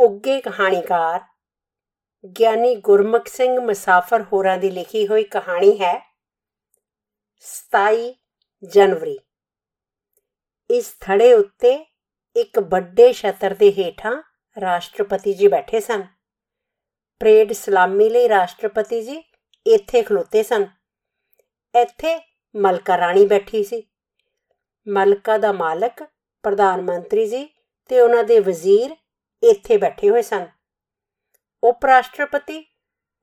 ਉੱਗੇ ਕਹਾਣੀਕਾਰ ਗਿਆਨੀ ਗੁਰਮੁਖ ਸਿੰਘ ਮੁਸਾਫਰ ਹੋਰਾਂ ਦੀ ਲਿਖੀ ਹੋਈ ਕਹਾਣੀ ਹੈ 27 ਜਨਵਰੀ। ਇਸ ਥੜੇ ਉੱਤੇ ਇੱਕ ਵੱਡੇ ਛਤਰ ਦੇ ਹੇਠਾਂ ਰਾਸ਼ਟਰਪਤੀ ਜੀ ਬੈਠੇ ਸਨ। ਪ੍ਰੇਡ ਸਲਾਮੀ ਲਈ ਰਾਸ਼ਟਰਪਤੀ ਜੀ ਇੱਥੇ ਖਲੋਤੇ ਸਨ। ਇੱਥੇ ਮਲਕਾ ਰਾਣੀ ਬੈਠੀ ਸੀ। ਮਲਕਾ ਦਾ ਮਾਲਕ ਪ੍ਰਧਾਨ ਮੰਤਰੀ ਜੀ ਤੇ ਉਹਨਾਂ ਦੇ ਵਜ਼ੀਰ ਇੱਥੇ ਬੈਠੇ ਹੋਏ ਸਨ। ਉਪ ਰਾਸ਼ਟਰਪਤੀ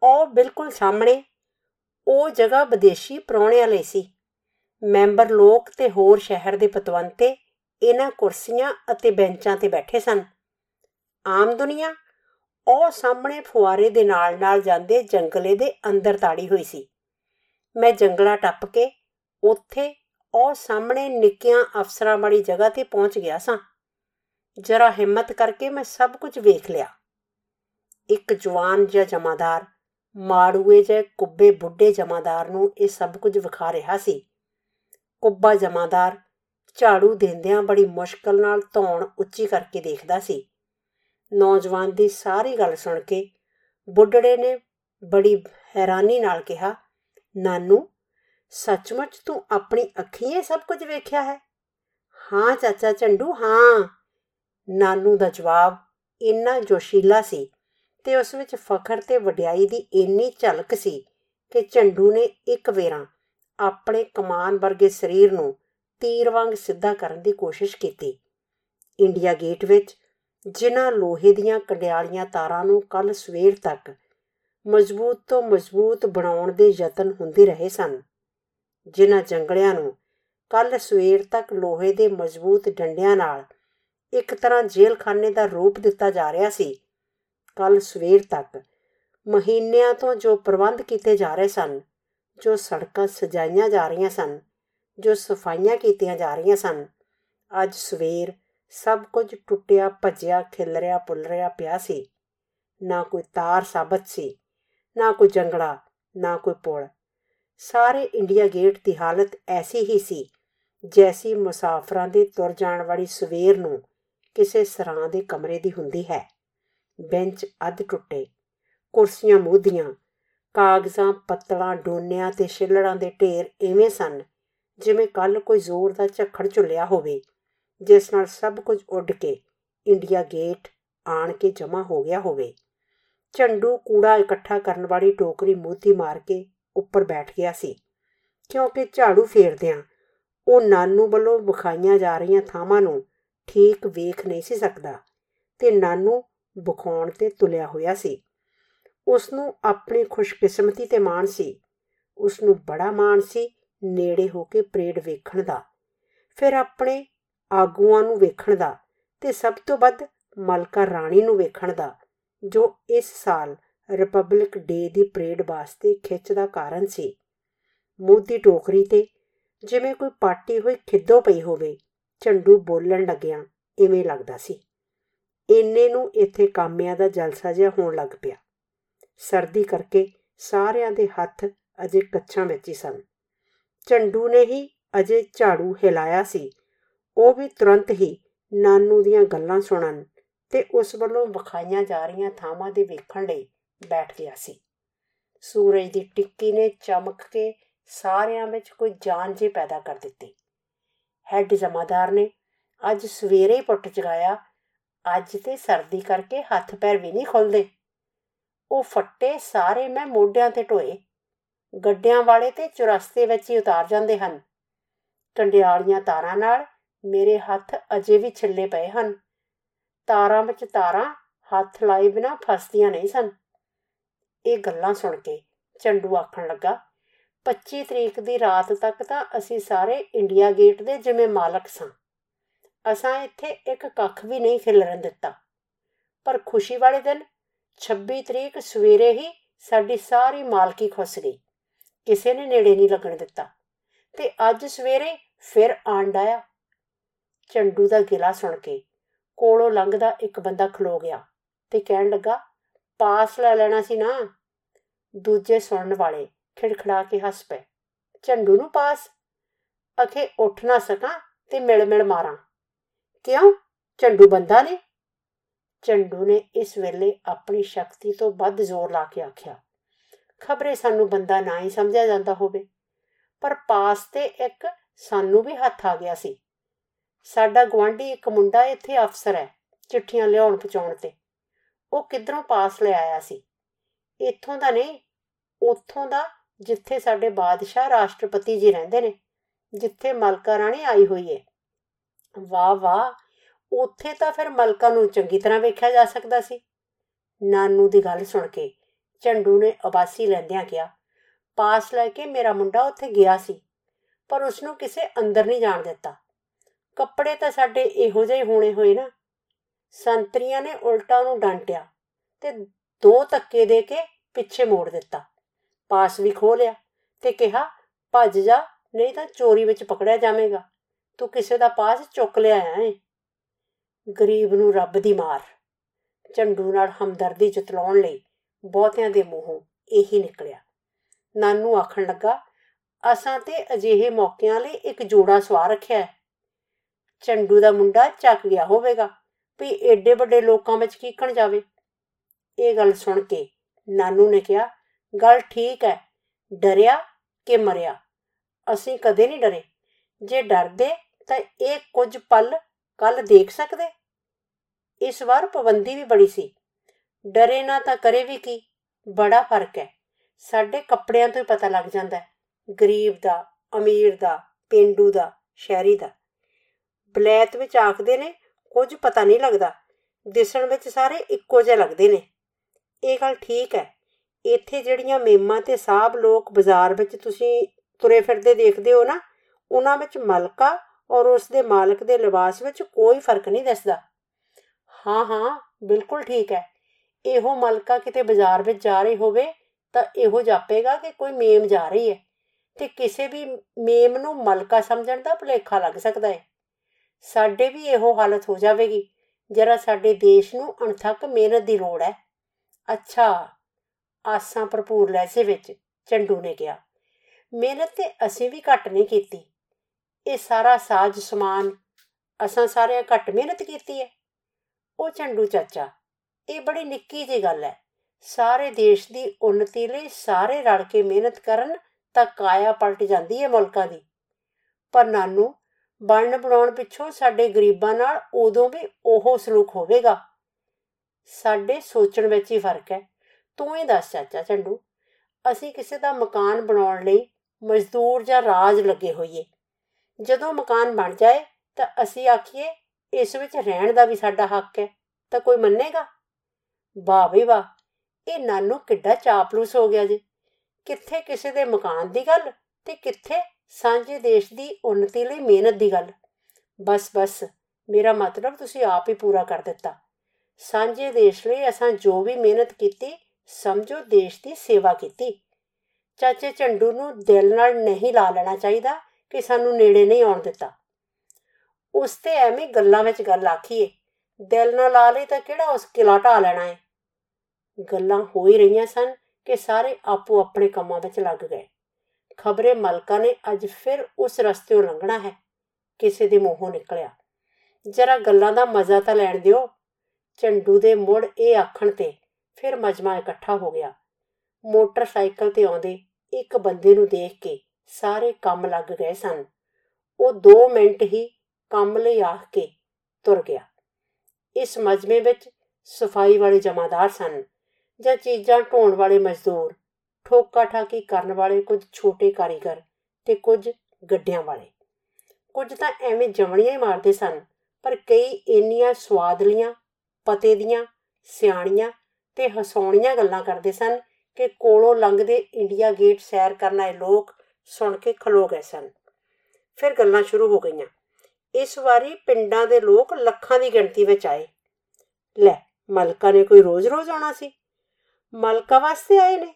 ਉਹ ਬਿਲਕੁਲ ਸਾਹਮਣੇ, ਉਹ ਜਗ੍ਹਾ ਵਿਦੇਸ਼ੀ ਪ੍ਰਾਹੁਣਿਆਂ ਲਈ ਸੀ। ਮੈਂਬਰ ਲੋਕ ਤੇ ਹੋਰ ਸ਼ਹਿਰ ਦੇ ਪਤਵੰਤੇ ਇਹਨਾਂ ਕੁਰਸੀਆਂ ਅਤੇ ਬੈਂਚਾਂ ਤੇ ਬੈਠੇ ਸਨ। ਆਮ ਦੁਨੀਆ ਉਹ ਸਾਹਮਣੇ ਫੁਆਰੇ ਦੇ ਨਾਲ-ਨਾਲ ਜਾਂਦੇ ਜੰਗਲੇ ਦੇ ਅੰਦਰ ਤਾੜੀ ਹੋਈ ਸੀ। ਮੈਂ ਜੰਗਲਾ ਟੱਪ ਕੇ ਉੱਥੇ ਉਹ ਸਾਹਮਣੇ ਨਿੱਕੀਆਂ ਅਫਸਰਾਂ ਵਾਲੀ ਜਗ੍ਹਾ ਤੇ ਪਹੁੰਚ ਗਿਆ ਸਾਂ। ਜਰਾ ਹਿੰਮਤ ਕਰਕੇ ਮੈਂ ਸਭ ਕੁਝ ਵੇਖ ਲਿਆ। ਇੱਕ ਜਵਾਨ ਜਿਹਾ ਜਮਾਦਾਰ, ਮਾੜੂਏ ਜੇ ਕੁੱਬੇ ਬੁੱਢੇ ਜਮਾਦਾਰ ਨੂੰ ਇਹ ਸਭ ਕੁਝ ਵਿਖਾ ਰਿਹਾ ਸੀ। ਕੁੱਬਾ ਜਮਾਦਾਰ ਝਾੜੂ ਦਿੰਦਿਆਂ ਬੜੀ ਮੁਸ਼ਕਲ ਨਾਲ ਧੌਣ ਉੱਚੀ ਕਰਕੇ ਦੇਖਦਾ ਸੀ। ਨੌਜਵਾਨ ਦੀ ਸਾਰੀ ਗੱਲ ਸੁਣ ਕੇ ਬੁੱਢੜੇ ਨੇ ਬੜੀ ਹੈਰਾਨੀ ਨਾਲ ਕਿਹਾ, ਨਾਨੂ, ਸੱਚਮੁੱਚ ਤੂੰ ਆਪਣੀ ਅੱਖੀਂ ਇਹ ਸਭ ਕੁਝ ਵੇਖਿਆ ਹੈ? ਹਾਂ ਚਾਚਾ ਚੰਡੂ ਹਾਂ। ਨਾਨੂ ਦਾ ਜਵਾਬ ਇੰਨਾ ਜੋਸ਼ੀਲਾ ਸੀ ਤੇ ਉਸ ਵਿੱਚ ਫਖਰ ਤੇ ਵਡਿਆਈ ਦੀ ਇੰਨੀ ਝਲਕ ਸੀ ਕਿ ਝੰਡੂ ਨੇ ਇੱਕ ਵੇਰਾ ਆਪਣੇ ਕਮਾਨ ਵਰਗੇ ਸਰੀਰ ਨੂੰ ਤੀਰ ਵਾਂਗ ਸਿੱਧਾ ਕਰਨ ਦੀ ਕੋਸ਼ਿਸ਼ ਕੀਤੀ। ਇੰਡੀਆ ਗੇਟ ਵਿੱਚ ਜਿਨ੍ਹਾਂ ਲੋਹੇ ਦੀਆਂ ਕੰਡਿਆਲੀਆਂ ਤਾਰਾਂ ਨੂੰ ਕੱਲ ਸਵੇਰ ਤੱਕ ਮਜ਼ਬੂਤ ਤੋਂ ਮਜ਼ਬੂਤ ਬਣਾਉਣ ਦੇ ਯਤਨ ਹੁੰਦੇ ਰਹੇ ਸਨ, ਜਿਨ੍ਹਾਂ ਜੰਗਲਿਆਂ ਨੂੰ ਕੱਲ ਸਵੇਰ ਤੱਕ ਲੋਹੇ ਦੇ ਮਜ਼ਬੂਤ ਡੰਡਿਆਂ ਨਾਲ ਇੱਕ ਤਰ੍ਹਾਂ ਜੇਲਖਾਨੇ ਦਾ ਰੂਪ ਦਿੱਤਾ ਜਾ ਰਿਹਾ ਸੀ। ਕੱਲ ਸਵੇਰ ਤੱਕ ਮਹੀਨਿਆਂ ਤੋਂ ਜੋ ਪ੍ਰਬੰਧ ਕੀਤੇ ਜਾ ਰਹੇ ਸਨ, ਜੋ ਸੜਕਾਂ ਸਜਾਈਆਂ ਜਾ ਰਹੀਆਂ ਸਨ, ਜੋ ਸਫਾਈਆਂ ਕੀਤੀਆਂ ਜਾ ਰਹੀਆਂ ਸਨ, ਅੱਜ ਸਵੇਰ ਸਭ ਕੁਝ ਟੁੱਟਿਆ, ਭੱਜਿਆ, ਖਿਲਰਿਆ, ਪੁਲਰਿਆ ਪਿਆ ਸੀ। ਨਾ ਕੋਈ ਤਾਰ ਸਾਬਤ ਸੀ, ਨਾ ਕੋਈ ਜੰਗਲਾ, ਨਾ ਕੋਈ ਪੁਲ। ਸਾਰੇ ਇੰਡੀਆ ਗੇਟ ਦੀ ਹਾਲਤ ਐਸੀ ਹੀ ਸੀ, ਜੈਸੀ ਮੁਸਾਫਰਾਂ ਦੇ ਤੁਰ ਜਾਣ ਵਾਲੀ ਸਵੇਰ ਨੂੰ ਕਿਸੇ ਸਰਾਂ ਦੇ ਕਮਰੇ ਦੀ ਹੁੰਦੀ ਹੈ। ਬੈਂਚ ਅੱਧ ਟੁੱਟੇ। ਕੁਰਸੀਆਂ ਮੂਧੀਆਂ ਕਾਗਜ਼ਾਂ, ਪੱਤਲਾਂ, ਡੋਨਿਆਂ ਤੇ ਛਿੱਲੜਾਂ ਦੇ ਢੇਰ ਐਵੇਂ ਸਨ ਜਿਵੇਂ ਕੱਲ ਕੋਈ ਜ਼ੋਰ ਦਾ ਝੱਖੜ ਝੁੱਲਿਆ ਹੋਵੇ, ਜਿਸ ਨਾਲ ਸਭ ਕੁਝ ਉੱਡ ਕੇ ਇੰਡੀਆ ਗੇਟ ਆਣ ਕੇ ਜਮਾ ਹੋ ਗਿਆ ਹੋਵੇ। ਝੰਡੂ ਕੂੜਾ ਇਕੱਠਾ ਕਰਨ ਵਾਲੀ ਟੋਕਰੀ ਮੂਤੀ ਮਾਰ ਕੇ ਉੱਪਰ ਬੈਠ ਗਿਆ ਸੀ। ਕਿਉਂਕਿ ਝਾੜੂ ਫੇਰਦਿਆਂ ਉਹ ਨਾਨੂ ਵੱਲੋਂ ਵਿਖਾਈਆਂ ਜਾ ਰਹੀਆਂ ਥਾਵਾਂ ਨੂੰ ਠੀਕ ਵੇਖ ਨਹੀਂ ਸੀ ਸਕਦਾ ਤੇ ਨਾਨੂ ਬਖੌਣ ਤੇ ਤੁਲਿਆ ਹੋਇਆ ਸੀ। ਉਸ ਨੂੰ ਆਪਣੀ ਖੁਸ਼ਕਿਸਮਤੀ ਤੇ ਮਾਣ ਸੀ। ਉਸ ਨੂੰ ਬੜਾ ਮਾਣ ਸੀ ਨੇੜੇ ਹੋ ਕੇ ਪਰੇਡ ਵੇਖਣ ਦਾ, ਫਿਰ ਆਪਣੇ ਆਗੂਆਂ ਨੂੰ ਵੇਖਣ ਦਾ ਤੇ ਸਭ ਤੋਂ ਵੱਧ ਮਲਕਾ ਰਾਣੀ ਨੂੰ ਵੇਖਣ ਦਾ, ਜੋ ਇਸ ਸਾਲ ਰਿਪਬਲਿਕ ਡੇ ਦੀ ਪਰੇਡ ਵਾਸਤੇ ਖਿੱਚ ਦਾ ਕਾਰਨ ਸੀ। ਮੋਦੀ ਟੋਕਰੀ ਤੇ ਜਿਵੇਂ ਕੋਈ ਪਾਟੀ ਹੋਈ ਖਿੱਦੋ ਪਈ ਹੋਵੇ ਝੰਡੂ ਬੋਲਣ ਲੱਗਿਆ ਇਵੇਂ ਲੱਗਦਾ ਸੀ। ਇੰਨੇ ਨੂੰ ਇੱਥੇ ਕਾਮਿਆਂ ਦਾ ਜਲਸਾ ਜਿਹਾ ਹੋਣ ਲੱਗ ਪਿਆ। ਸਰਦੀ ਕਰਕੇ ਸਾਰਿਆਂ ਦੇ ਹੱਥ ਅਜੇ ਕੱਚਾਂ ਵਿੱਚ ਹੀ ਸਨ। ਝੰਡੂ ਨੇ ਹੀ ਅਜੇ ਝਾੜੂ ਹਿਲਾਇਆ ਸੀ। ਉਹ ਵੀ ਤੁਰੰਤ ਹੀ ਨਾਨੂ ਦੀਆਂ ਗੱਲਾਂ ਸੁਣਨ ਤੇ ਉਸ ਵੱਲੋਂ ਵਿਖਾਈਆਂ ਜਾ ਰਹੀਆਂ ਥਾਵਾਂ ਦੇ ਵੇਖਣ ਲਈ ਬੈਠ ਗਿਆ ਸੀ। ਸੂਰਜ ਦੀ ਟਿੱਕੀ ਨੇ ਚਮਕ ਕੇ ਸਾਰਿਆਂ ਵਿੱਚ ਕੋਈ ਜਾਨ ਜੇ ਪੈਦਾ ਕਰ ਦਿੱਤੀ। ਹੈੱਡ ਜਮਾਦਾਰ ਨੇ। ਅੱਜ ਸਵੇਰੇ ਪੁੱਟ ਚਗਾਇਆ ਅੱਜ ਤੇ ਸਰਦੀ ਕਰਕੇ ਹੱਥ ਪੈਰ ਵੀ ਨਹੀਂ ਖੁੱਲਦੇ। ਉਹ ਫੱਟੇ ਸਾਰੇ ਮੈਂ ਮੋਢਿਆਂ ਤੇ ਢੋਏ ਗੱਡਿਆਂ ਵਾਲੇ ਤੇ ਚੁਰਸਤੇ ਵਿੱਚ ਹੀ ਉਤਾਰ ਜਾਂਦੇ ਹਨ। ਕੰਡਿਆਲੀਆਂ ਤਾਰਾਂ ਨਾਲ ਮੇਰੇ ਹੱਥ ਅਜੇ ਵੀ ਛਿੱਲੇ ਪਏ ਹਨ। ਤਾਰਾਂ ਵਿੱਚ ਤਾਰਾਂ ਹੱਥ ਲਾਏ ਬਿਨਾ ਫਸਦੀਆਂ ਨਹੀਂ ਸਨ। ਇਹ ਗੱਲਾਂ ਸੁਣ ਕੇ ਚੰਡੂ ਆਖਣ ਲੱਗਾ 25 ਤਰੀਕ ਦੀ ਰਾਤ ਤੱਕ ਤਾਂ ਅਸੀਂ ਸਾਰੇ ਇੰਡੀਆ ਗੇਟ ਦੇ ਜਿਵੇਂ ਮਾਲਕ ਸਾਂ। ਅਸਾਂ ਇੱਥੇ ਇੱਕ ਕੱਖ ਵੀ ਨਹੀਂ ਖਿਲਰਨ ਦਿੱਤਾ। ਪਰ ਖੁਸ਼ੀ ਵਾਲੇ ਦਿਨ 26 ਤਰੀਕ ਸਵੇਰੇ ਹੀ ਸਾਡੀ ਸਾਰੀ ਮਾਲਕੀ ਖੁੱਸ ਗਈ। ਕਿਸੇ ਨੇ ਨੇੜੇ ਨਹੀਂ ਲੱਗਣ ਦਿੱਤਾ। ਤੇ ਅੱਜ ਸਵੇਰੇ ਫਿਰ ਆਂਡਾਇਆ ਚੰਡੂ ਦਾ ਗਿਲਾ ਸੁਣ ਕੇ ਕੋਲੋਂ ਲੰਘਦਾ ਇੱਕ ਬੰਦਾ ਖਲੋ ਗਿਆ ਤੇ ਕਹਿਣ ਲੱਗਾ, ਪਾਸ ਲੈ ਲੈਣਾ ਸੀ ਨਾ। ਦੂਜੇ ਸੁਣਨ ਵਾਲੇ ਖਿੜਖੜਾ ਕੇ ਹੱਸ ਪਏ। ਚੰਡੂ ਨੂੰ ਪਾਸ ਅਖੇ ਉੱਠ ਨਾ ਸਕਾਂ ਤੇ ਮਿਲ ਮਿਲ ਮਾਰਾਂ। ਕਿਉਂ? ਚੰਡੂ ਬੰਦਾ ਨੇ। ਚੰਡੂ ਨੇ ਇਸ ਵੇਲੇ ਆਪਣੀ ਸ਼ਕਤੀ ਤੋਂ ਵੱਧ ਜ਼ੋਰ ਲਾ ਕੇ ਆਖਿਆ। ਖਬਰੇ ਸਾਨੂੰ ਬੰਦਾ ਨਾ ਹੀ ਸਮਝਿਆ ਜਾਂਦਾ ਹੋਵੇ, ਪਰ ਪਾਸ ਤੇ ਇੱਕ ਸਾਨੂੰ ਵੀ ਹੱਥ ਆ ਗਿਆ ਸੀ। ਸਾਡਾ ਗਵਾਂਢੀ ਇੱਕ ਮੁੰਡਾ ਇੱਥੇ ਅਫਸਰ ਹੈ, ਚਿੱਠੀਆਂ ਲਿਆਉਣ ਪਹੁੰਚਾਉਣ ਤੇ। ਉਹ ਕਿੱਧਰੋਂ ਪਾਸ ਲੈ ਆਇਆ ਸੀ? ਇੱਥੋਂ ਦਾ ਨਹੀਂ, ਉੱਥੋਂ ਦਾ ਜਿੱਥੇ ਸਾਡੇ ਬਾਦਸ਼ਾਹ ਰਾਸ਼ਟਰਪਤੀ ਜੀ ਰਹਿੰਦੇ ਨੇ, ਜਿੱਥੇ ਮਲਕਾ ਰਾਣੀ ਆਈ ਹੋਈ ਹੈ ਵਾਹ ਵਾਹ, ਉੱਥੇ ਤਾਂ ਫਿਰ ਮਲਕਾ ਨੂੰ ਚੰਗੀ ਤਰ੍ਹਾਂ ਵੇਖਿਆ ਜਾ ਸਕਦਾ ਸੀ। ਨਾਨੂ ਦੀ ਗੱਲ ਸੁਣ ਕੇ ਚੰਡੂ ਨੇ ਅਬਾਸੀ ਲੈਂਦਿਆਂ ਕਿਹਾ, ਪਾਸ ਲੈ ਕੇ ਮੇਰਾ ਮੁੰਡਾ ਉੱਥੇ ਗਿਆ ਸੀ, ਪਰ ਉਸ ਨੂੰ ਕਿਸੇ ਅੰਦਰ ਨਹੀਂ ਜਾਣ ਦਿੱਤਾ। ਕੱਪੜੇ ਤਾਂ ਸਾਡੇ ਇਹੋ ਜਿਹੇ ਹੋਣੇ ਹੋਏ ਨਾ। ਸੰਤਰੀਆਂ ਨੇ ਉਲਟਾ ਉਹਨੂੰ ਡਾਂਟਿਆ ਤੇ ਦੋ ਧੱਕੇ ਦੇ ਕੇ ਪਿੱਛੇ ਮੋੜ ਦਿੱਤਾ। ਪਾਸ ਵੀ ਖੋ ਲਿਆ ਤੇ ਕਿਹਾ, ਭੱਜ ਜਾ, ਨਹੀਂ ਤਾਂ ਚੋਰੀ ਵਿੱਚ ਪਕੜਿਆ ਜਾਵੇਗਾ। ਤੂੰ ਕਿਸੇ ਦਾ ਪਾਸ ਚੁੱਕ ਲਿਆ ਹੈ? ਗਰੀਬ ਨੂੰ ਰੱਬ ਦੀ ਮਾਰ। ਚੰਡੂ ਨਾਲ ਹਮਦਰਦੀ ਜਤਲਾਉਣ ਲਈ ਬਹੁਤਿਆਂ ਦੇ ਮੂੰਹੋਂ ਇਹੀ ਨਿਕਲਿਆ। ਨਾਨੂ ਆਖਣ ਲੱਗਾ, ਅਸਾਂ ਤੇ ਅਜਿਹੇ ਮੌਕਿਆਂ ਲਈ ਇੱਕ ਜੋੜਾ ਸਵਾਰ ਰੱਖਿਆ ਹੈ। ਚੰਡੂ ਦਾ ਮੁੰਡਾ ਚੱਕ ਗਿਆ ਹੋਵੇਗਾ ਵੀ ਏਡੇ ਵੱਡੇ ਲੋਕਾਂ ਵਿੱਚ ਕੀਕਣ ਜਾਵੇ? ਇਹ ਗੱਲ ਸੁਣ ਕੇ ਨਾਨੂ ਨੇ ਕਿਹਾ ਗੱਲ ਠੀਕ ਹੈ, ਡਰਿਆ ਕਿ ਮਰਿਆ? ਅਸੀਂ ਕਦੇ ਨਹੀਂ ਡਰੇ। ਜੇ ਡਰਦੇ ਤਾਂ ਇਹ ਕੁਝ ਪਲ ਕੱਲ ਦੇਖ ਸਕਦੇ? ਇਸ ਵਾਰ ਪਾਬੰਦੀ ਵੀ ਬੜੀ ਸੀ। ਡਰੇ ਨਾ ਤਾਂ ਕਰੇ ਵੀ ਕੀ? ਬੜਾ ਫ਼ਰਕ ਹੈ। ਸਾਡੇ ਕੱਪੜਿਆਂ ਤੋਂ ਹੀ ਪਤਾ ਲੱਗ ਜਾਂਦਾ ਹੈ। ਗਰੀਬ ਦਾ, ਅਮੀਰ ਦਾ, ਪਿੰਡੂ ਦਾ, ਸ਼ਹਿਰੀ ਦਾ। ਬਲੈਤ ਵਿੱਚ ਆਖਦੇ ਨੇ, ਕੁਝ ਪਤਾ ਨਹੀਂ ਲੱਗਦਾ। ਦਿਸਣ ਵਿੱਚ ਸਾਰੇ ਇੱਕੋ ਜਿਹੇ ਲੱਗਦੇ ਨੇ। ਇਹ ਗੱਲ ਠੀਕ ਹੈ। ਇੱਥੇ ਜਿਹੜੀਆਂ ਮੇਮਾਂ ਤੇ ਸਾਹਬ ਲੋਕ ਬਾਜ਼ਾਰ ਵਿੱਚ ਤੁਸੀਂ ਤੁਰੇ ਫਿਰਦੇ ਦੇਖਦੇ ਹੋ ਨਾ, ਉਹਨਾਂ ਵਿੱਚ ਮਲਕਾ ਔਰ ਉਸ ਦੇ ਮਾਲਕ ਦੇ ਲਿਬਾਸ ਵਿੱਚ ਕੋਈ ਫ਼ਰਕ ਨਹੀਂ ਦਿਸਦਾ। ਹਾਂ ਹਾਂ, ਬਿਲਕੁਲ ਠੀਕ ਹੈ। ਇਹੋ ਮਲਕਾ ਕਿਤੇ ਬਾਜ਼ਾਰ ਵਿੱਚ ਜਾ ਰਹੀ ਹੋਵੇ ਤਾਂ ਇਹੋ ਜਾਪੇਗਾ ਕਿ ਕੋਈ ਮੇਮ ਜਾ ਰਹੀ ਹੈ ਤੇ ਕਿਸੇ ਵੀ ਮੇਮ ਨੂੰ ਮਲਕਾ ਸਮਝਣ ਦਾ ਭੁਲੇਖਾ ਲੱਗ ਸਕਦਾ ਹੈ। ਸਾਡੇ ਵੀ ਇਹੋ ਹਾਲਤ ਹੋ ਜਾਵੇਗੀ, ਜਰਾ ਸਾਡੇ ਦੇਸ਼ ਨੂੰ ਅਣਥੱਕ ਮਿਹਨਤ ਦੀ ਲੋੜ ਹੈ। ਅੱਛਾ। ਆਸਾਂ ਭਰਪੂਰ ਲੈਸੇ ਵਿੱਚ ਚੰਡੂ ਨੇ ਕਿਹਾ। ਮਿਹਨਤ ਤੇ ਅਸੀਂ ਵੀ ਘੱਟ ਨਹੀਂ ਕੀਤੀ। ਇਹ ਸਾਰਾ ਸਾਜ ਸਮਾਨ ਅਸਾਂ ਸਾਰਿਆਂ ਘੱਟ ਮਿਹਨਤ ਕੀਤੀ ਹੈ। ਉਹ ਚੰਡੂ ਚਾਚਾ, ਇਹ ਬੜੀ ਨਿੱਕੀ ਜਿਹੀ ਗੱਲ ਹੈ। ਸਾਰੇ ਦੇਸ਼ ਦੀ ਉન્નਤੀ ਲਈ ਸਾਰੇ ਰਲ ਕੇ ਮਿਹਨਤ ਕਰਨ ਤਾਂ ਕਾਇਆ ਪਲਟ ਜਾਂਦੀ ਹੈ ਮੁਲਕਾਂ ਦੀ। ਪਰ ਨਾਨੂ, ਬਣਨ ਬਣਾਉਣ ਪਿੱਛੋਂ ਸਾਡੇ ਗਰੀਬਾਂ ਨਾਲ ਉਦੋਂ ਵੀ ਉਹ ਸਲੂਕ ਹੋਵੇਗਾ। ਸਾਡੇ ਸੋਚਣ ਵਿੱਚ ਹੀ ਫ਼ਰਕ ਹੈ। ਤੂੰ ਹੀ ਦੱਸ ਚਾਚਾ ਚੰਡੂ ਅਸੀਂ ਕਿਸੇ ਦਾ ਮਕਾਨ ਬਣਾਉਣ ਲਈ ਮਜ਼ਦੂਰ ਜਾਂ ਰਾਜ ਲੱਗੇ ਹੋਈਏ। ਜਦੋਂ ਮਕਾਨ ਬਣ ਜਾਏ ਤਾਂ ਅਸੀਂ ਆਖੀਏ, ਇਸ ਵਿੱਚ ਰਹਿਣ ਦਾ ਵੀ ਸਾਡਾ ਹੱਕ ਹੈ, ਤਾਂ ਕੋਈ ਮੰਨੇਗਾ? ਵਾਹ ਵੀ ਵਾਹ, ਇਹ ਨਾਨੂ ਕਿੱਡਾ ਚਾਪਲੂਸ ਹੋ ਗਿਆ ਜੀ। ਕਿੱਥੇ ਕਿਸੇ ਦੇ ਮਕਾਨ ਦੀ ਗੱਲ ਤੇ ਕਿੱਥੇ ਸਾਂਝੇ ਦੇਸ਼ ਦੀ ਉન્નਤੀ ਲਈ ਮਿਹਨਤ ਦੀ ਗੱਲ। ਬਸ ਬਸ, ਮੇਰਾ ਮਤਲਬ ਤੁਸੀਂ ਆਪ ਹੀ ਪੂਰਾ ਕਰ ਦਿੱਤਾ। ਸਾਂਝੇ ਦੇਸ਼ ਲਈ ਅਸਾਂ ਜੋ ਵੀ ਮਿਹਨਤ ਕੀਤੀ ਸਮਝੋ ਦੇਸ਼ ਦੀ ਸੇਵਾ ਕੀਤੀ। ਚਾਚੇ ਝੰਡੂ ਨੂੰ ਦਿਲ ਨਾਲ ਨਹੀਂ ਲਾ ਲੈਣਾ ਚਾਹੀਦਾ ਕਿ ਸਾਨੂੰ ਨੇੜੇ ਨਹੀਂ ਆਉਣ ਦਿੱਤਾ। ਉਸ ਤੇ ਐਵੇਂ ਗੱਲਾਂ ਵਿੱਚ ਗੱਲ ਆਖੀਏ, ਦਿਲ ਨਾਲ ਲਾ ਲਈ ਤਾਂ ਕਿਹੜਾ ਉਸ ਕਿਲਾ ਢਾ ਲੈਣਾ ਹੈ ਗੱਲਾਂ ਹੋ ਹੀ ਰਹੀਆਂ ਸਨ ਕਿ ਸਾਰੇ ਆਪੋ ਆਪਣੇ ਕੰਮਾਂ ਵਿੱਚ ਲੱਗ ਗਏ। ਖਬਰੇ ਮਲਕਾ ਨੇ ਅੱਜ ਫਿਰ ਉਸ ਰਸਤੇੋਂ ਲੰਘਣਾ ਹੈ। ਕਿਸੇ ਦੇ ਮੂੰਹੋਂ ਨਿਕਲਿਆ। ਜਰਾ ਗੱਲਾਂ ਦਾ ਮਜ਼ਾ ਤਾਂ ਲੈਣ ਦਿਓ। ਚੰਡੂ ਦੇ ਮੁੜ ਇਹ ਆਖਣ ਤੇ ਫਿਰ ਮਜਮਾ ਇਕੱਠਾ ਹੋ ਗਿਆ। ਮੋਟਰਸਾਈਕਲ ਤੇ ਆਉਂਦੇ ਇੱਕ ਬੰਦੇ ਨੂੰ ਦੇਖ ਕੇ ਸਾਰੇ ਕੰਮ ਲੱਗ ਗਏ ਸਨ। ਉਹ 2 ਮਿੰਟ ਹੀ ਕੰਮ ਲਈ ਆਖ ਕੇ ਤੁਰ ਗਿਆ। ਇਸ ਮਜਮੇ ਵਿੱਚ ਸਫ਼ਾਈ ਵਾਲੇ ਜਮਾਦਾਰ ਸਨ ਜਾਂ ਚੀਜ਼ਾਂ ਢੋਣ ਵਾਲੇ ਮਜ਼ਦੂਰ, ਠੋਕਾ ਠਾਕੀ ਕਰਨ ਵਾਲੇ ਕੁਝ ਛੋਟੇ ਕਾਰੀਗਰ ਤੇ ਕੁਝ ਗੱਡਿਆਂ ਵਾਲੇ। ਕੁਝ ਤਾਂ ਐਵੇਂ ਜਵਣੀਆਂ ਹੀ ਮਾਰਦੇ ਸਨ, ਪਰ ਕਈ ਇੰਨੀਆਂ ਸਵਾਦਲੀਆਂ ਪਤੇ ਦੀਆਂ, ਸਿਆਣੀਆਂ ਤੇ ਹਸਾਉਣੀਆਂ ਗੱਲਾਂ ਕਰਦੇ ਸਨ ਕਿ ਕੋਲੋਂ ਲੰਘਦੇ ਇੰਡੀਆ ਗੇਟ ਸੈਰ ਕਰਨ ਆਏ ਲੋਕ ਸੁਣ ਕੇ ਖਲੋ ਗਏ ਸਨ। ਫਿਰ ਗੱਲਾਂ ਸ਼ੁਰੂ ਹੋ ਗਈਆਂ। ਇਸ ਵਾਰੀ ਪਿੰਡਾਂ ਦੇ ਲੋਕ ਲੱਖਾਂ ਦੀ ਗਿਣਤੀ ਵਿੱਚ ਆਏ। ਲੈ, ਮਲਕਾ ਨੇ ਕੋਈ ਰੋਜ਼-ਰੋਜ਼ ਆਉਣਾ ਸੀ? ਮਲਕਾ ਵਾਸਤੇ ਆਏ ਨੇ?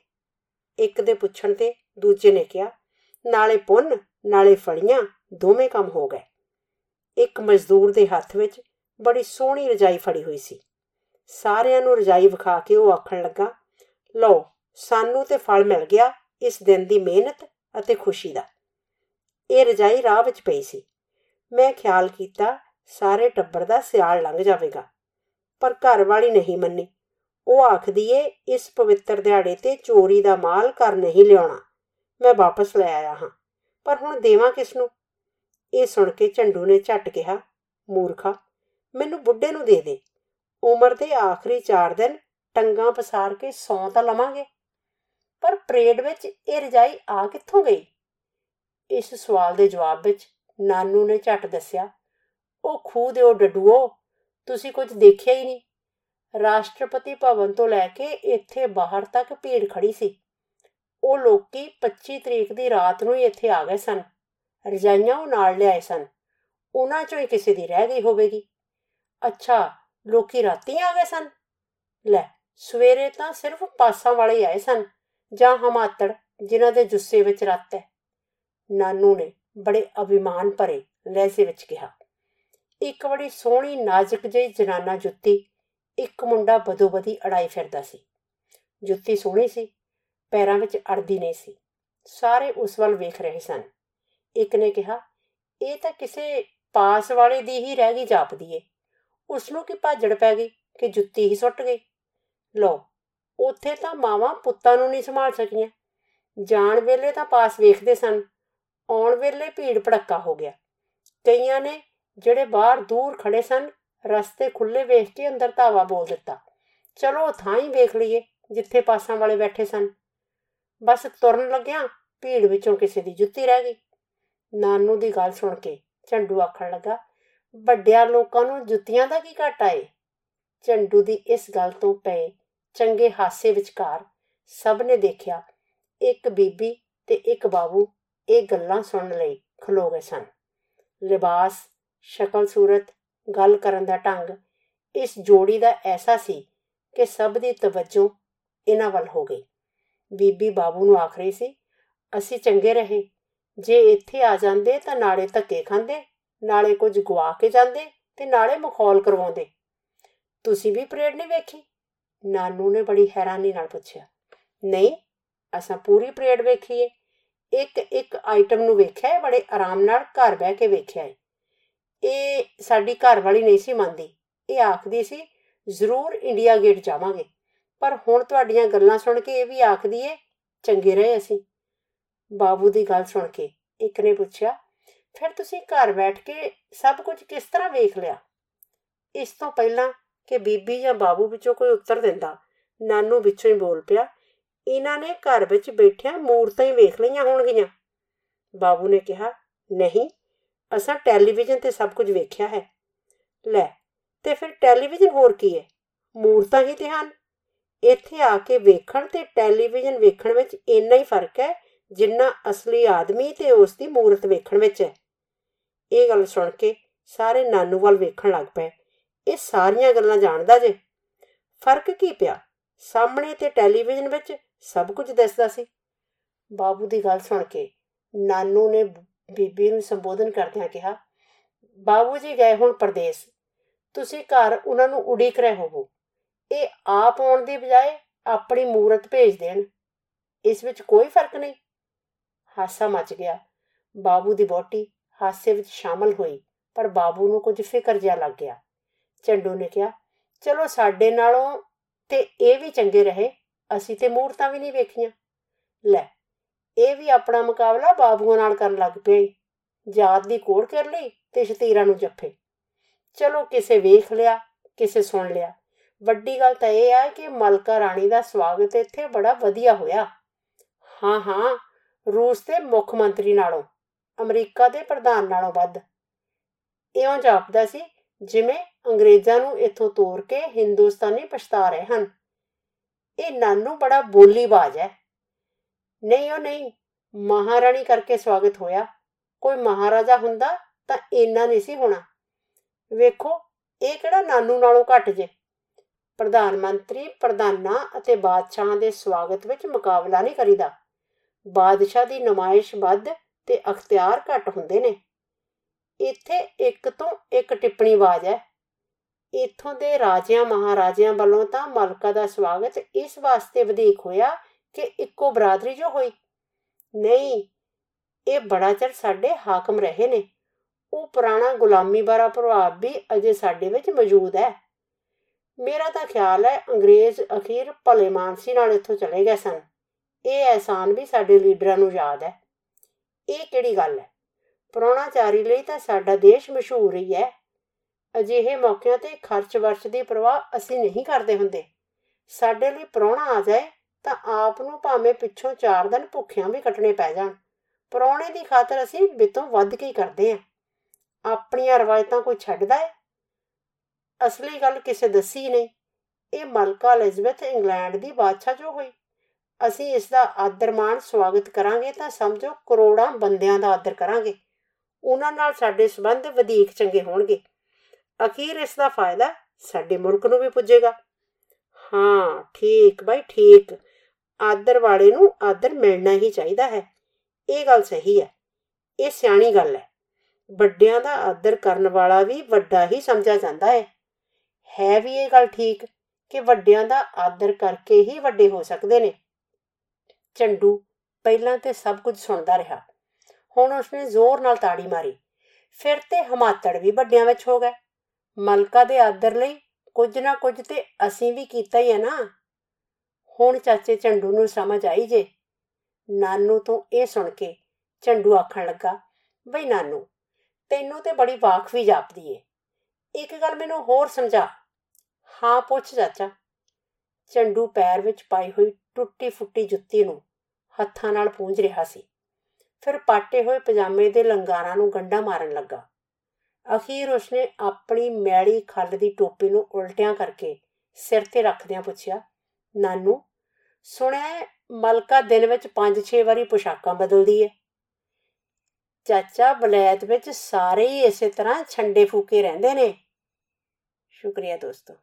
ਇੱਕ ਦੇ ਪੁੱਛਣ ਤੇ ਦੂਜੇ ਨੇ ਕਿਹਾ, ਨਾਲੇ ਪੁੰਨ, ਨਾਲੇ ਫੜੀਆਂ ਦੋਵੇਂ ਕੰਮ ਹੋ ਗਏ। ਇੱਕ ਮਜ਼ਦੂਰ ਦੇ ਹੱਥ ਵਿੱਚ ਬੜੀ ਸੋਹਣੀ ਰਜਾਈ ਫੜੀ ਹੋਈ ਸੀ। ਸਾਰਿਆਂ ਨੂੰ ਰਜਾਈ ਵਿਖਾ ਕੇ ਉਹ ਆਖਣ ਲੱਗਾ, ਲਓ, ਸਾਨੂੰ ਤੇ ਫਲ ਮਿਲ ਗਿਆ, ਇਸ ਦਿਨ ਦੀ ਮਿਹਨਤ ਅਤੇ ਖੁਸ਼ੀ ਦਾ। ਇਹ ਰਜਾਈ ਰਾਹ ਵਿੱਚ ਪਈ ਸੀ। ਮੈਂ ਖਿਆਲ ਕੀਤਾ, ਸਾਰੇ ਟੱਬਰ ਦਾ ਸਿਆਲ ਲੰਘ ਜਾਵੇਗਾ, ਪਰ ਘਰ ਵਾਲੀ ਨਹੀਂ ਮੰਨੀ। ਉਹ ਆਖਦੀ ਏ, ਇਸ ਪਵਿੱਤਰ ਦਿਹਾੜੇ ਤੇ ਚੋਰੀ ਦਾ ਮਾਲ ਘਰ ਨਹੀਂ ਲਿਆਉਣਾ। ਮੈਂ ਵਾਪਸ ਲੈ ਆਇਆ ਹਾਂ, ਪਰ ਹੁਣ ਦੇਵਾਂ ਕਿਸ ਨੂੰ? ਇਹ ਸੁਣ ਕੇ ਝੰਡੂ ਨੇ ਝੱਟ ਕਿਹਾ, ਮੂਰਖਾ, ਮੈਨੂੰ ਬੁੱਢੇ ਨੂੰ ਦੇ ਦੇ। ਉਮਰ ਦੇ ਆਖਰੀ 4 ਦਿਨ ਟੰਗਾਂ ਪਸਾਰ ਕੇ ਸੌਂ ਤਾਂ ਲਵਾਂਗੇ। ਪਰ ਪਰੇਡ ਵਿੱਚ ਇਹ ਰਜਾਈ ਆ ਕਿੱਥੋਂ ਗਈ? ਇਸ ਸਵਾਲ ਦੇ ਜਵਾਬ ਵਿੱਚ ਨਾਨੂ ਨੇ ਝੱਟ ਦੱਸਿਆ, ਉਹ ਖੂਹ ਦੇ ਉਹ ਡੱਡੂਓ, ਤੁਸੀਂ ਕੁਝ ਦੇਖਿਆ ਹੀ ਨਹੀਂ। ਰਾਸ਼ਟਰਪਤੀ ਭਵਨ ਤੋਂ ਲੈ ਕੇ ਇੱਥੇ ਬਾਹਰ ਤੱਕ ਭੀੜ ਖੜੀ ਸੀ। ਉਹ ਲੋਕੀ 25 ਤਰੀਕ ਦੀ ਰਾਤ ਨੂੰ ਹੀ ਇੱਥੇ ਆ ਗਏ ਸਨ। ਰਜਾਈਆਂ ਉਹ ਨਾਲ ਲਿਆਏ ਸਨ। ਉਹਨਾਂ ਚੋਂ ਹੀ ਕਿਸੇ ਦੀ ਰਹਿ ਗਈ ਹੋਵੇਗੀ। ਅੱਛਾ ਲੋਕੀ ਰਾਤੀ ਆ ਗਏ ਸਨ। ਲੈ, ਸਵੇਰੇ ਤਾਂ ਸਿਰਫ ਪਾਸਾਂ ਵਾਲੇ ਹੀ ਆਏ ਸਨ, ਜਾਂ ਹਮਾਤੜ, ਜਿਨ੍ਹਾਂ ਦੇ ਜੁੱਸੇ ਵਿੱਚ ਰੱਤ ਹੈ। ਨਾਨੂ ਨੇ ਬੜੇ ਅਭਿਮਾਨ ਭਰੇ ਲਹਿਜ਼ੇ ਵਿੱਚ ਕਿਹਾ, ਇੱਕ ਬੜੀ ਸੋਹਣੀ, ਨਾਜ਼ੁਕ ਜਿਹੀ ਜਨਾਨਾ ਜੁੱਤੀ, ਇੱਕ ਮੁੰਡਾ ਬਦੋਬਦੀ ਅੜਾਈ ਫਿਰਦਾ ਸੀ। ਜੁੱਤੀ ਸੋਹਣੀ ਸੀ, ਪੈਰਾਂ ਵਿੱਚ ਅੜਦੀ ਨਹੀਂ ਸੀ। ਸਾਰੇ ਉਸ ਵੱਲ ਵੇਖ ਰਹੇ ਸਨ। ਇੱਕ ਨੇ ਕਿਹਾ, ਇਹ ਤਾਂ ਕਿਸੇ ਪਾਸ ਵਾਲੇ ਦੀ ਹੀ ਰਹਿ ਗਈ ਜਾਪਦੀ ਏ। ਉਸ ਨੂੰ ਕੀ ਭਾਜੜ ਪੈ ਗਈ ਕਿ ਜੁੱਤੀ ਹੀ ਸੁੱਟ ਗਈ? ਲੋ ਉੱਥੇ ਤਾਂ ਮਾਵਾਂ ਪੁੱਤਾਂ ਨੂੰ ਨਹੀਂ ਸੰਭਾਲ ਸਕੀਆਂ। ਜਾਣ ਵੇਲੇ ਤਾਂ ਪਾਸ ਵੇਖਦੇ ਸਨ। ਆਉਣ ਵੇਲੇ ਭੀੜ ਭੜੱਕਾ ਹੋ ਗਿਆ। ਕਈਆਂ ਨੇ ਜਿਹੜੇ ਬਾਹਰ ਦੂਰ ਖੜੇ ਸਨ, ਰਸਤੇ ਖੁੱਲੇ ਵੇਖ ਕੇ ਅੰਦਰ ਧਾਵਾ ਬੋਲ ਦਿੱਤਾ। ਚਲੋ, ਥਾਂ ਹੀ ਵੇਖ ਲਈਏ, ਜਿੱਥੇ ਪਾਸਾਂ ਵਾਲੇ ਬੈਠੇ ਸਨ। ਬਸ ਤੁਰਨ ਲੱਗਿਆ ਭੀੜ ਵਿੱਚੋਂ ਕਿਸੇ ਦੀ ਜੁੱਤੀ ਰਹਿ ਗਈ। ਨਾਨੂ ਦੀ ਗੱਲ ਸੁਣ ਕੇ ਝੰਡੂ ਆਖਣ ਲੱਗਾ ਵੱਡਿਆਂ ਲੋਕਾਂ ਨੂੰ ਜੁੱਤੀਆਂ ਦਾ ਕੀ ਘਾਟਾ ਏ? ਝੰਡੂ ਦੀ ਇਸ ਗੱਲ ਤੋਂ ਪਏ ਚੰਗੇ ਹਾਸੇ ਵਿਚਕਾਰ ਸਭ ਨੇ ਦੇਖਿਆ, ਇੱਕ ਬੀਬੀ ਤੇ ਇੱਕ ਬਾਬੂ ਇਹ ਗੱਲਾਂ ਸੁਣਨ ਲਈ ਖਲੋ ਗਏ ਸਨ। ਲਿਬਾਸ, ਸ਼ਕਲ ਸੂਰਤ, ਗੱਲ ਕਰਨ ਦਾ ਢੰਗ, ਇਸ ਜੋੜੀ ਦਾ ਐਸਾ ਸੀ ਕਿ ਸਭ ਦੀ ਤਵੱਜੋ ਇਹਨਾਂ ਵੱਲ ਹੋ ਗਈ। ਬੀਬੀ ਬਾਬੂ ਨੂੰ ਆਖ ਰਹੀ ਸੀ, ਅਸੀਂ ਚੰਗੇ ਰਹੇ, ਜੇ ਇੱਥੇ ਆ ਜਾਂਦੇ ਤਾਂ ਨਾਲੇ ਧੱਕੇ ਖਾਂਦੇ। ਨਾਲੇ ਕੁਝ ਗਵਾ ਕੇ ਜਾਂਦੇ ਤੇ ਨਾਲੇ ਮਖੌਲ ਕਰਵਾਉਂਦੇ। ਤੁਸੀਂ ਵੀ ਪਰੇਡ ਨਹੀਂ ਵੇਖੀ? ਨਾਨੂ ਨੇ ਬੜੀ ਹੈਰਾਨੀ ਨਾਲ ਪੁੱਛਿਆ। ਨਹੀਂ, ਅਸਾਂ ਪੂਰੀ ਪਰੇਡ ਵੇਖੀ ਏ। ਇੱਕ ਇੱਕ ਆਈਟਮ ਨੂੰ ਵੇਖਿਆ ਹੈ ਬੜੇ ਆਰਾਮ ਨਾਲ ਘਰ ਬਹਿ ਕੇ ਵੇਖਿਆ ਹੈ ਇਹ ਸਾਡੀ ਘਰ ਵਾਲੀ ਨਹੀਂ ਸੀ ਮੰਨਦੀ। ਇਹ ਆਖਦੀ ਸੀ, ਜ਼ਰੂਰ ਇੰਡੀਆ ਗੇਟ ਜਾਵਾਂਗੇ। ਪਰ ਹੁਣ ਤੁਹਾਡੀਆਂ ਗੱਲਾਂ ਸੁਣ ਕੇ ਇਹ ਵੀ ਆਖਦੀ ਏ, ਚੰਗੇ ਰਹੇ ਅਸੀਂ। ਬਾਬੂ ਦੀ ਗੱਲ ਸੁਣ ਕੇ ਇੱਕ ਨੇ ਪੁੱਛਿਆ ਫਿਰ ਤੁਸੀਂ ਘਰ ਬੈਠ ਕੇ ਸਭ ਕੁਝ ਕਿਸ ਤਰ੍ਹਾਂ ਵੇਖ ਲਿਆ? ਇਸ ਤੋਂ ਪਹਿਲਾਂ ਕਿ ਬੀਬੀ ਜਾਂ ਬਾਬੂ ਵਿੱਚੋਂ ਕੋਈ ਉੱਤਰ ਦਿੰਦਾ, ਨਾਨੂ ਵਿੱਚੋਂ ਹੀ ਬੋਲ ਪਿਆ, ਇਹਨਾਂ ਨੇ ਘਰ ਵਿੱਚ ਬੈਠਿਆਂ ਮੂਰਤਾਂ ਹੀ ਵੇਖ ਲਈਆਂ ਹੋਣਗੀਆਂ। ਬਾਬੂ ਨੇ ਕਿਹਾ, ਨਹੀਂ, ਅਸਾਂ ਟੈਲੀਵਿਜ਼ਨ ਤੇ ਸਭ ਕੁਝ ਵੇਖਿਆ ਹੈ। ਲੈ, ਤੇ ਫਿਰ ਟੈਲੀਵਿਜ਼ਨ ਹੋਰ ਕੀ ਹੈ? ਮੂਰਤਾਂ ਹੀ ਤੇ ਹਨ। ਇੱਥੇ ਆ ਕੇ ਵੇਖਣ ਤੇ ਟੈਲੀਵਿਜ਼ਨ ਵੇਖਣ ਵਿੱਚ ਇੰਨਾ ਹੀ ਫ਼ਰਕ ਹੈ ਜਿੰਨਾ ਅਸਲੀ ਆਦਮੀ ਤੇ ਉਸ ਦੀ ਮੂਰਤ ਵੇਖਣ ਵਿੱਚ ਹੈ। ਇਹ ਗੱਲ ਸੁਣ ਕੇ ਸਾਰੇ ਨਾਨੂ ਵੱਲ ਵੇਖਣ ਲੱਗ ਪਏ। ਇਹ ਸਾਰੀਆਂ ਗੱਲਾਂ ਜਾਣਦਾ ਜੇ? ਫ਼ਰਕ ਕੀ ਪਿਆ? ਸਾਹਮਣੇ ਤੇ ਟੈਲੀਵਿਜ਼ਨ ਵਿੱਚ ਸਭ ਕੁਝ ਦਿਸਦਾ ਸੀ। ਬਾਬੂ ਦੀ ਗੱਲ ਸੁਣ ਕੇ ਨਾਨੂ ਨੇ ਬੀਬੀ ਨੂੰ ਸੰਬੋਧਨ ਕਰਦਿਆਂ ਕਿਹਾ, ਬਾਬੂ ਜੀ ਗਏ ਹੁਣ ਪਰਦੇਸ। ਤੁਸੀਂ ਘਰ ਉਹਨਾਂ ਨੂੰ ਉਡੀਕ ਰਹੇ ਹੋਵੋ। ਇਹ ਆਪ ਆਉਣ ਦੀ ਬਜਾਏ ਆਪਣੀ ਮੂਰਤ ਭੇਜ ਦੇਣ। ਇਸ ਵਿੱਚ ਕੋਈ ਫ਼ਰਕ ਨਹੀਂ? ਹਾਸਾ ਮਚ ਗਿਆ। ਬਾਬੂ ਦੀ ਬੋਟੀ ਹਾਸੇ ਵਿੱਚ ਸ਼ਾਮਲ ਹੋਈ, ਪਰ ਬਾਬੂ ਨੂੰ ਕੁਝ ਫਿਕਰ ਜਿਹਾ ਲੱਗ ਗਿਆ। ਚੰਡੂ ਨੇ ਕਿਹਾ, ਚਲੋ ਸਾਡੇ ਨਾਲੋਂ ਤੇ ਇਹ ਵੀ ਚੰਗੇ ਰਹੇ, ਅਸੀਂ ਤੇ ਮੂਰਤਾਂ ਵੀ ਨਹੀਂ ਵੇਖੀਆਂ। ਲੈ, ਇਹ ਵੀ ਆਪਣਾ ਮੁਕਾਬਲਾ ਬਾਬੂਆਂ ਨਾਲ ਕਰਨ ਲੱਗ ਪਿਆ ਜਾਤ ਦੀ ਕੋੜ ਕਰ ਲਈ ਤੇ ਸ਼ਤੀਰਾਂ ਨੂੰ ਜੱਫੇ। ਚਲੋ ਕਿਸੇ ਵੇਖ ਲਿਆ, ਕਿਸੇ ਸੁਣ ਲਿਆ। ਵੱਡੀ ਗੱਲ ਤਾਂ ਇਹ ਹੈ ਕਿ ਮਲਕਾ ਰਾਣੀ ਦਾ ਸਵਾਗਤ ਇੱਥੇ ਬੜਾ ਵਧੀਆ ਹੋਇਆ। ਹਾਂ ਹਾਂ, ਰੂਸ ਦੇ ਮੁੱਖ ਮੰਤਰੀ ਨਾਲੋਂ। ਅਮਰੀਕਾ ਦੇ ਪ੍ਰਧਾਨ ਨਾਲੋਂ ਵੱਧ। ਇਉਂ ਜਾਪਦਾ ਸੀ ਜਿਵੇਂ ਅੰਗਰੇਜ਼ਾਂ ਨੂੰ ਇੱਥੋਂ ਤੋੜ ਕੇ ਹਿੰਦੁਸਤਾਨੀ ਪਛਤਾ ਰਹੇ ਹਨ। ਇਹ ਨਾਨੂ ਬੜਾ ਬੋਲੀ ਬਾਜ ਹੈ। ਨਹੀਂ ਉਹ ਨਹੀਂ, ਮਹਾਰਾਣੀ ਕਰਕੇ ਸਵਾਗਤ ਹੋਇਆ। ਕੋਈ ਮਹਾਰਾਜਾ ਹੁੰਦਾ ਤਾਂ ਇੰਨਾ ਨਹੀਂ ਸੀ ਹੋਣਾ। ਵੇਖੋ, ਇਹ ਕਿਹੜਾ ਨਾਨੂ ਨਾਲੋਂ ਘੱਟ ਜੇ। ਪ੍ਰਧਾਨ ਮੰਤਰੀ, ਪ੍ਰਧਾਨਾਂ ਅਤੇ ਬਾਦਸ਼ਾਹਾਂ ਦੇ ਸਵਾਗਤ ਵਿੱਚ ਮੁਕਾਬਲਾ ਨਹੀਂ ਕਰੀਦਾ। ਬਾਦਸ਼ਾਹ ਦੀ ਨਮਾਇਸ਼ ਵੱਧ ਤੇ ਅਖਤਿਆਰ ਘੱਟ ਹੁੰਦੇ ਨੇ। ਇੱਥੇ ਇੱਕ ਤੋਂ ਇੱਕ ਟਿੱਪਣੀ ਬਾਜ਼ ਹੈ। ਇਥੋਂ ਦੇ ਰਾਜਿਆਂ ਮਹਾਰਾਜਿਆਂ ਵੱਲੋਂ ਤਾਂ ਮਲਕਾ ਦਾ ਸਵਾਗਤ ਇਸ ਵਾਸਤੇ ਵਧੇਕ ਹੋਇਆ ਕਿ ਇੱਕੋ ਬਰਾਦਰੀ ਜੋ ਹੋਈ। ਨਹੀਂ, ਇਹ ਬੜਾ ਚਿਰ ਸਾਡੇ ਹਾਕਮ ਰਹੇ ਨੇ। ਉਹ ਪੁਰਾਣਾ ਗੁਲਾਮੀ ਬਾਰਾ ਪ੍ਰਭਾਵ ਵੀ ਅਜੇ ਸਾਡੇ ਵਿੱਚ ਮੌਜੂਦ ਹੈ। ਮੇਰਾ ਤਾਂ ਖਿਆਲ ਹੈ ਅੰਗਰੇਜ਼ ਅਖੀਰ ਭਲੇ ਮਾਨਸੀ ਨਾਲ ਇੱਥੋਂ ਚਲੇ ਗਏ ਸਨ। ਇਹ ਐਹਸਾਨ ਵੀ ਸਾਡੇ ਲੀਡਰਾਂ ਨੂੰ ਯਾਦ ਹੈ। ਇਹ ਕਿਹੜੀ ਗੱਲ ਹੈ? ਪ੍ਰਾਹੁਣਾਚਾਰੀ ਲਈ ਤਾਂ ਸਾਡਾ ਦੇਸ਼ ਮਸ਼ਹੂਰ ਹੀ ਹੈ। ਅਜਿਹੇ ਮੌਕਿਆਂ ਤੇ ਖਰਚ ਵਰਚ ਦੀ ਪਰਵਾਹ ਅਸੀਂ ਨਹੀਂ ਕਰਦੇ ਹੁੰਦੇ। ਸਾਡੇ ਲਈ ਪ੍ਰਾਹੁਣਾ ਆ ਜਾਏ ਤਾਂ ਆਪ ਨੂੰ ਭਾਵੇਂ ਪਿੱਛੋਂ 4 ਦਿਨ ਭੁੱਖਿਆਂ ਵੀ ਕੱਟਣੇ ਪੈ ਜਾਣ। ਪ੍ਰਾਹੁਣੇ ਦੀ ਖਾਤਰ ਅਸੀਂ ਬਿਤੋਂ ਵੱਧ ਕੇ ਹੀ ਕਰਦੇ ਆਂ ਆਪਣੀਆਂ ਰਵਾਇਤਾਂ ਕੋਈ ਛੱਡਦਾ ਹੈ? ਅਸਲੀ ਗੱਲ ਕਿਸੇ ਦੱਸੀ ਨਹੀਂ। ਇਹ ਮਲਕਾ ਐਲਿਜ਼ਬeth ਇੰਗਲੈਂਡ ਦੀ ਬਾਦਸ਼ਾਹ ਜੋ ਹੋਈ। ਅਸੀਂ ਇਸ ਦਾ ਆਦਰਮਾਨ ਸਵਾਗਤ ਕਰਾਂਗੇ ਤਾਂ ਸਮਝੋ ਕਰੋੜਾਂ ਬੰਦਿਆਂ ਦਾ ਆਦਰ ਕਰਾਂਗੇ। ਉਹਨਾਂ ਨਾਲ ਸਾਡੇ ਸਬੰਧ ਵਧੇਕ ਚੰਗੇ ਹੋਣਗੇ। ਅਖੀਰ ਇਸ ਦਾ ਫਾਇਦਾ ਸਾਡੇ ਮੁਲਕ ਨੂੰ ਵੀ ਪੁੱਜੇਗਾ। ਹਾਂ, ਠੀਕ ਬਾਈ, ਠੀਕ। ਆਦਰ ਵਾਲੇ ਨੂੰ ਆਦਰ ਮਿਲਣਾ ਹੀ ਚਾਹੀਦਾ ਹੈ। ਇਹ ਗੱਲ ਸਹੀ ਹੈ। ਇਹ ਸਿਆਣੀ ਗੱਲ ਹੈ। ਵੱਡਿਆਂ ਦਾ ਆਦਰ ਕਰਨ ਵਾਲਾ ਵੀ ਵੱਡਾ ਹੀ ਸਮਝਿਆ ਜਾਂਦਾ ਹੈ। ਹੈ ਵੀ ਇਹ ਗੱਲ ਠੀਕ ਕਿ ਵੱਡਿਆਂ ਦਾ ਆਦਰ ਕਰਕੇ ਹੀ ਵੱਡੇ ਹੋ ਸਕਦੇ ਨੇ। ਚੰਡੂ ਪਹਿਲਾਂ ਤੇ ਸਭ ਕੁਝ ਸੁਣਦਾ ਰਿਹਾ। ਹੁਣ ਉਸਨੇ ਜ਼ੋਰ ਨਾਲ ਤਾੜੀ ਮਾਰੀ। ਫਿਰ ਤੇ ਹਮਾਤੜ ਵੀ ਵੱਡਿਆਂ ਵਿੱਚ ਹੋ ਗਏ। ਮਲਕਾ ਦੇ ਆਦਰ ਲਈ ਕੁਝ ਨਾ ਕੁਝ ਤੇ ਅਸੀਂ ਵੀ ਕੀਤਾ ਹੀ ਹੈ ਨਾ। ਹੁਣ ਚਾਚੇ ਝੰਡੂ ਨੂੰ ਸਮਝ ਆਈ ਜੇ। ਨਾਨੂ ਤੋਂ ਇਹ ਸੁਣ ਕੇ ਝੰਡੂ ਆਖਣ ਲੱਗਾ, ਬਈ ਨਾਨੂ, ਤੈਨੂੰ ਤੇ ਬੜੀ ਵਾਖ ਵੀ ਜਾਪਦੀ ਏ। ਇੱਕ ਗੱਲ ਮੈਨੂੰ ਹੋਰ ਸਮਝਾ। ਹਾਂ, ਪੁੱਛ ਚਾਚਾ। ਝੰਡੂ ਪੈਰ ਵਿੱਚ ਪਾਈ ਹੋਈ ਟੁੱਟੀ ਫੁੱਟੀ ਜੁੱਤੀ ਨੂੰ ਹੱਥਾਂ ਨਾਲ ਪੂੰਝ ਰਿਹਾ ਸੀ। ਫਿਰ ਪਾਟੇ ਹੋਏ ਪਜਾਮੇ ਦੇ ਲੰਗਾਰਾਂ ਨੂੰ ਗੰਡਾ ਮਾਰਨ ਲੱਗਾ। ਅਖੀਰ ਉਸਨੇ ਆਪਣੀ ਮੈਲੀ ਖੱਲ ਦੀ ਟੋਪੀ ਨੂੰ ਉਲਟਿਆਂ ਕਰਕੇ ਸਿਰ ਤੇ ਰੱਖਦਿਆਂ ਪੁੱਛਿਆ, ਨਾਨੂ, ਸੁਣਿਆ ਮਲਕਾ ਦਿਨ ਵਿੱਚ 5-6 ਵਾਰੀ ਪੋਸ਼ਾਕਾਂ ਬਦਲਦੀ ਹੈ ਚਾਚਾ ਬਲੈਤ ਵਿੱਚ ਸਾਰੇ ਹੀ ਇਸੇ ਤਰ੍ਹਾਂ ਛੰਡੇ ਫੂਕੇ ਰਹਿੰਦੇ ਨੇ। ਸ਼ੁਕਰੀਆ ਦੋਸਤੋ।